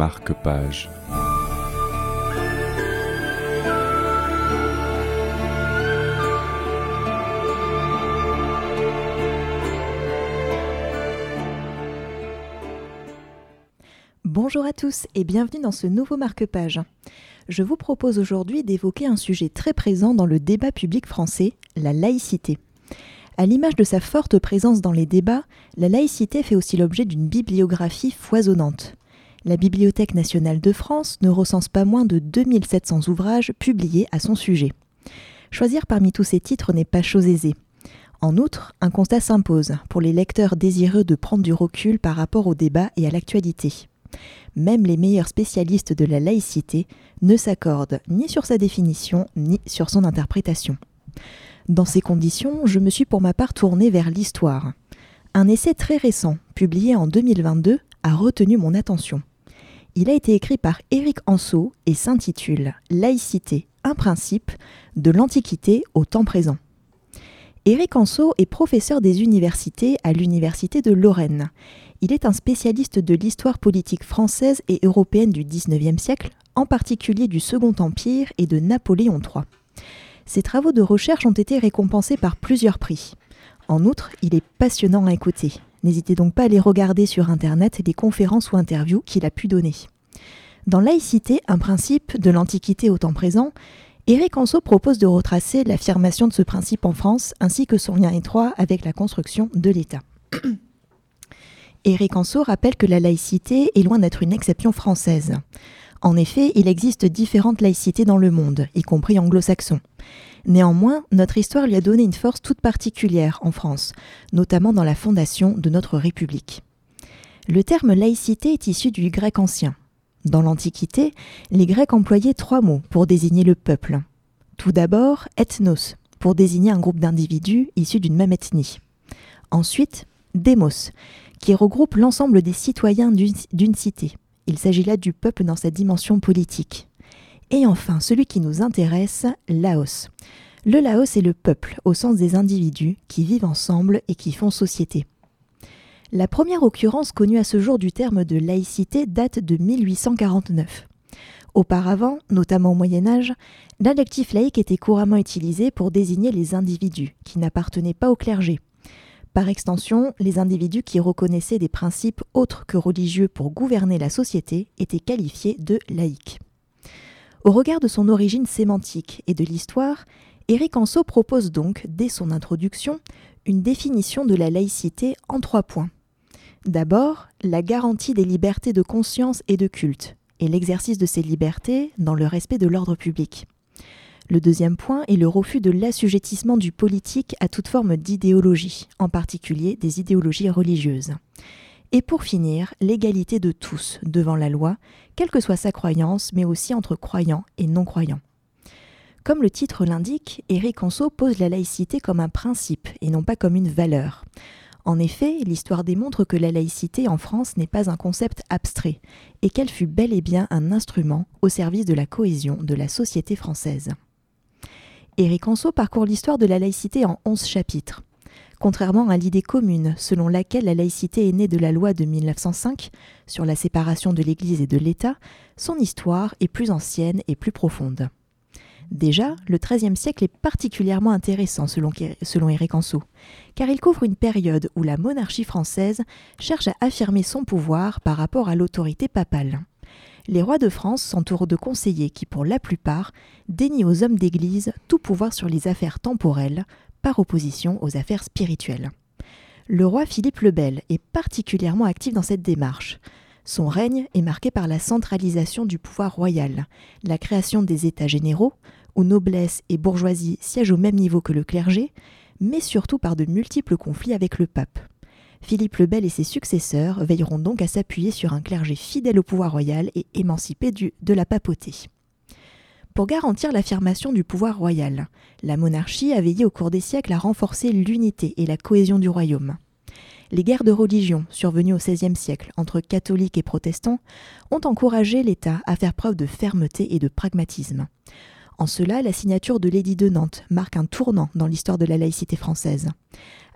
marque-page. Bonjour à tous et bienvenue dans ce nouveau marque-page. Je vous propose aujourd'hui d'évoquer un sujet très présent dans le débat public français, la laïcité. À l'image de sa forte présence dans les débats, la laïcité fait aussi l'objet d'une bibliographie foisonnante. La Bibliothèque nationale de France ne recense pas moins de 2700 ouvrages publiés à son sujet. Choisir parmi tous ces titres n'est pas chose aisée. En outre, un constat s'impose pour les lecteurs désireux de prendre du recul par rapport au débat et à l'actualité même les meilleurs spécialistes de la laïcité ne s'accordent ni sur sa définition ni sur son interprétation. Dans ces conditions, je me suis pour ma part tournée vers l'histoire. Un essai très récent, publié en 2022, a retenu mon attention. Il a été écrit par Éric Anceau et s'intitule Laïcité, un principe, de l'Antiquité au temps présent. Éric Anceau est professeur des universités à l'Université de Lorraine. Il est un spécialiste de l'histoire politique française et européenne du XIXe siècle, en particulier du Second Empire et de Napoléon III. Ses travaux de recherche ont été récompensés par plusieurs prix. En outre, il est passionnant à écouter. N'hésitez donc pas à aller regarder sur Internet les conférences ou interviews qu'il a pu donner. Dans Laïcité, un principe de l'Antiquité au temps présent, Éric Anceau propose de retracer l'affirmation de ce principe en France ainsi que son lien étroit avec la construction de l'État. Éric Anceau rappelle que la laïcité est loin d'être une exception française. En effet, il existe différentes laïcités dans le monde, y compris anglo-saxons. Néanmoins, notre histoire lui a donné une force toute particulière en France, notamment dans la fondation de notre République. Le terme laïcité est issu du grec ancien. Dans l'Antiquité, les Grecs employaient trois mots pour désigner le peuple. Tout d'abord, ethnos, pour désigner un groupe d'individus issus d'une même ethnie. Ensuite, démos, qui regroupe l'ensemble des citoyens d'une cité. Il s'agit là du peuple dans sa dimension politique. Et enfin, celui qui nous intéresse, Laos. Le Laos est le peuple, au sens des individus qui vivent ensemble et qui font société. La première occurrence connue à ce jour du terme de laïcité date de 1849. Auparavant, notamment au Moyen Âge, l'adjectif laïque était couramment utilisé pour désigner les individus qui n'appartenaient pas au clergé, par extension, les individus qui reconnaissaient des principes autres que religieux pour gouverner la société étaient qualifiés de laïcs. Au regard de son origine sémantique et de l'histoire, Éric Anceau propose donc, dès son introduction, une définition de la laïcité en trois points. D'abord, la garantie des libertés de conscience et de culte, et l'exercice de ces libertés dans le respect de l'ordre public. Le deuxième point est le refus de l'assujettissement du politique à toute forme d'idéologie, en particulier des idéologies religieuses. Et pour finir, l'égalité de tous devant la loi, quelle que soit sa croyance, mais aussi entre croyants et non-croyants. Comme le titre l'indique, Éric Anceau pose la laïcité comme un principe et non pas comme une valeur. En effet, l'histoire démontre que la laïcité en France n'est pas un concept abstrait et qu'elle fut bel et bien un instrument au service de la cohésion de la société française. Éric Anceau parcourt l'histoire de la laïcité en 11 chapitres. Contrairement à l'idée commune selon laquelle la laïcité est née de la loi de 1905 sur la séparation de l'Église et de l'État, son histoire est plus ancienne et plus profonde. Déjà, le XIIIe siècle est particulièrement intéressant selon, selon Éric Anceau, car il couvre une période où la monarchie française cherche à affirmer son pouvoir par rapport à l'autorité papale les rois de France s'entourent de conseillers qui, pour la plupart, dénient aux hommes d'Église tout pouvoir sur les affaires temporelles, par opposition aux affaires spirituelles. Le roi Philippe le Bel est particulièrement actif dans cette démarche. Son règne est marqué par la centralisation du pouvoir royal, la création des États généraux, où noblesse et bourgeoisie siègent au même niveau que le clergé, mais surtout par de multiples conflits avec le pape. Philippe le Bel et ses successeurs veilleront donc à s'appuyer sur un clergé fidèle au pouvoir royal et émancipé du, de la papauté. Pour garantir l'affirmation du pouvoir royal, la monarchie a veillé au cours des siècles à renforcer l'unité et la cohésion du royaume. Les guerres de religion, survenues au XVIe siècle entre catholiques et protestants, ont encouragé l'État à faire preuve de fermeté et de pragmatisme. En cela, la signature de l'édit de Nantes marque un tournant dans l'histoire de la laïcité française.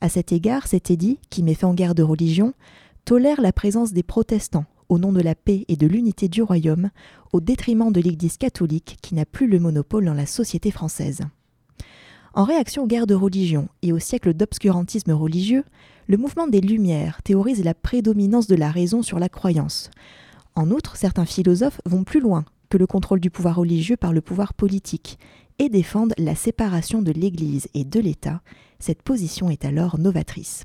À cet égard, cet édit, qui met fin en guerre de religion, tolère la présence des protestants au nom de la paix et de l'unité du royaume, au détriment de l'Église catholique qui n'a plus le monopole dans la société française. En réaction aux guerres de religion et au siècle d'obscurantisme religieux, le mouvement des Lumières théorise la prédominance de la raison sur la croyance. En outre, certains philosophes vont plus loin que le contrôle du pouvoir religieux par le pouvoir politique et défendent la séparation de l'Église et de l'État. Cette position est alors novatrice.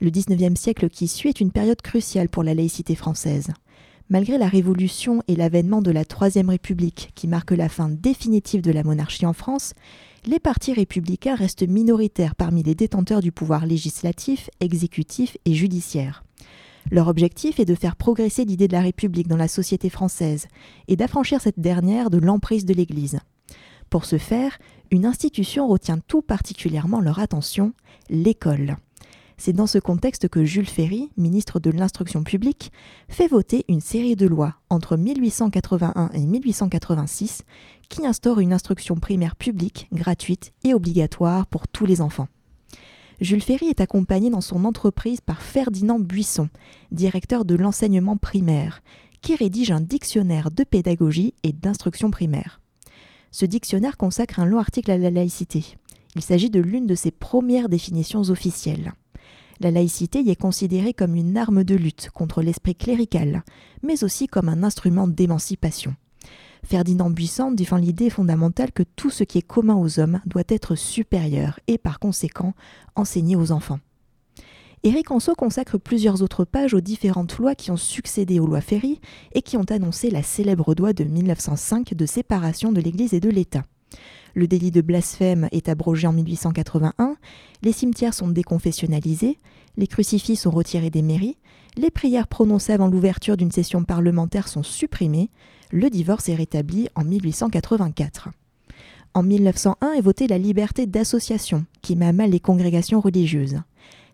Le XIXe siècle qui suit est une période cruciale pour la laïcité française. Malgré la Révolution et l'avènement de la Troisième République qui marque la fin définitive de la monarchie en France, les partis républicains restent minoritaires parmi les détenteurs du pouvoir législatif, exécutif et judiciaire. Leur objectif est de faire progresser l'idée de la République dans la société française et d'affranchir cette dernière de l'emprise de l'Église. Pour ce faire, une institution retient tout particulièrement leur attention, l'école. C'est dans ce contexte que Jules Ferry, ministre de l'Instruction publique, fait voter une série de lois entre 1881 et 1886 qui instaurent une instruction primaire publique, gratuite et obligatoire pour tous les enfants. Jules Ferry est accompagné dans son entreprise par Ferdinand Buisson, directeur de l'enseignement primaire, qui rédige un dictionnaire de pédagogie et d'instruction primaire. Ce dictionnaire consacre un long article à la laïcité. Il s'agit de l'une de ses premières définitions officielles. La laïcité y est considérée comme une arme de lutte contre l'esprit clérical, mais aussi comme un instrument d'émancipation. Ferdinand Buisson défend l'idée fondamentale que tout ce qui est commun aux hommes doit être supérieur et par conséquent enseigné aux enfants. Éric Anso consacre plusieurs autres pages aux différentes lois qui ont succédé aux lois Ferry et qui ont annoncé la célèbre loi de 1905 de séparation de l'Église et de l'État. Le délit de blasphème est abrogé en 1881, les cimetières sont déconfessionnalisés, les crucifix sont retirés des mairies, les prières prononcées avant l'ouverture d'une session parlementaire sont supprimées, le divorce est rétabli en 1884. En 1901 est votée la liberté d'association, qui met à mal les congrégations religieuses.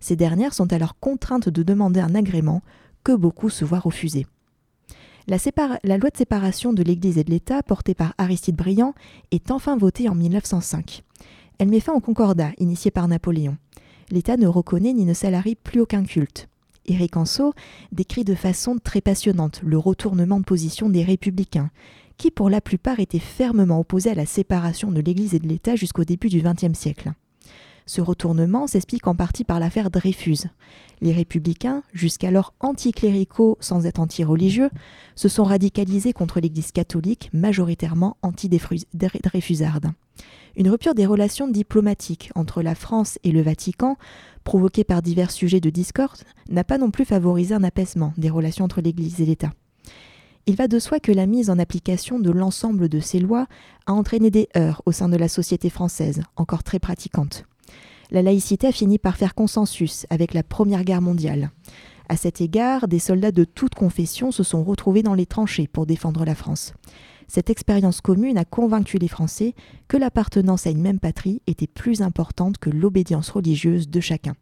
Ces dernières sont alors contraintes de demander un agrément que beaucoup se voient refuser. La, loi de séparation de l'Église et de l'État, portée par Aristide Briand, est enfin votée en 1905. Elle met fin au concordat initié par Napoléon. L'État ne reconnaît ni ne salarie plus aucun culte. Éric Anso décrit de façon très passionnante le retournement de position des républicains, qui pour la plupart étaient fermement opposés à la séparation de l'Église et de l'État jusqu'au début du XXe siècle. Ce retournement s'explique en partie par l'affaire Dreyfus. Les républicains, jusqu'alors anticléricaux sans être anti-religieux, se sont radicalisés contre l'Église catholique, majoritairement anti-dreyfusarde. Une rupture des relations diplomatiques entre la France et le Vatican, provoquée par divers sujets de discorde, n'a pas non plus favorisé un apaisement des relations entre l'Église et l'État. Il va de soi que la mise en application de l'ensemble de ces lois a entraîné des heurts au sein de la société française, encore très pratiquante la laïcité a fini par faire consensus avec la Première Guerre mondiale. À cet égard, des soldats de toute confession se sont retrouvés dans les tranchées pour défendre la France. Cette expérience commune a convaincu les Français que l'appartenance à une même patrie était plus importante que l'obédience religieuse de chacun.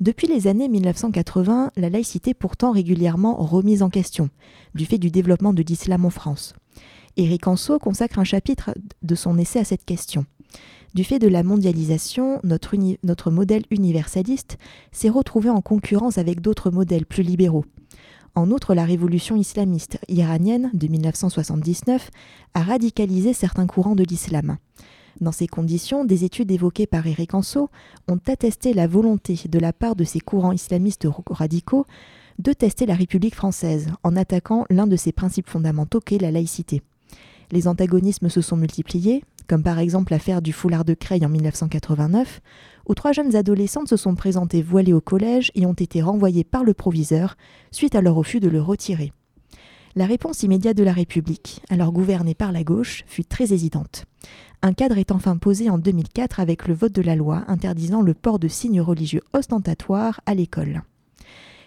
Depuis les années 1980, la laïcité est pourtant régulièrement remise en question, du fait du développement de l'islam en France. Éric Anso consacre un chapitre de son essai à cette question. Du fait de la mondialisation, notre, modèle universaliste s'est retrouvé en concurrence avec d'autres modèles plus libéraux. En outre, la révolution islamiste iranienne de 1979 a radicalisé certains courants de l'islam. Dans ces conditions, des études évoquées par Eric Anso ont attesté la volonté de la part de ces courants islamistes radicaux de tester la République française en attaquant l'un de ses principes fondamentaux qu'est la laïcité. Les antagonismes se sont multipliés, comme par exemple l'affaire du foulard de Creil en 1989, où trois jeunes adolescentes se sont présentées voilées au collège et ont été renvoyées par le proviseur suite à leur refus de le retirer. La réponse immédiate de la République, alors gouvernée par la gauche, fut très hésitante. Un cadre est enfin posé en 2004 avec le vote de la loi interdisant le port de signes religieux ostentatoires à l'école.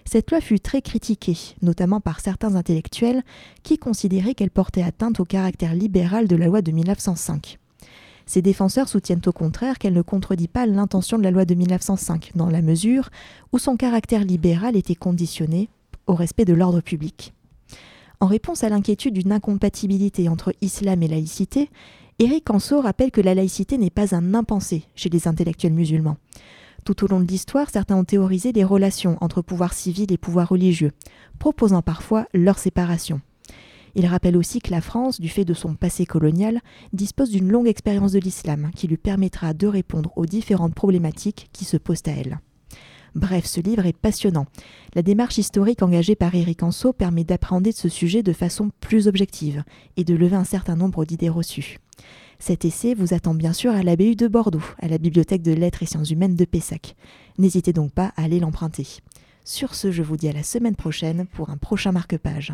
Cette loi fut très critiquée, notamment par certains intellectuels qui considéraient qu'elle portait atteinte au caractère libéral de la loi de 1905. Ses défenseurs soutiennent au contraire qu'elle ne contredit pas l'intention de la loi de 1905, dans la mesure où son caractère libéral était conditionné au respect de l'ordre public. En réponse à l'inquiétude d'une incompatibilité entre islam et laïcité, Éric Anso rappelle que la laïcité n'est pas un impensé chez les intellectuels musulmans. Tout au long de l'histoire, certains ont théorisé les relations entre pouvoir civil et pouvoir religieux, proposant parfois leur séparation. Il rappelle aussi que la France, du fait de son passé colonial, dispose d'une longue expérience de l'islam qui lui permettra de répondre aux différentes problématiques qui se posent à elle. Bref, ce livre est passionnant. La démarche historique engagée par Éric Anso permet d'appréhender ce sujet de façon plus objective et de lever un certain nombre d'idées reçues. Cet essai vous attend bien sûr à l'abbaye de Bordeaux, à la bibliothèque de lettres et sciences humaines de Pessac. N'hésitez donc pas à aller l'emprunter. Sur ce, je vous dis à la semaine prochaine pour un prochain marque-page.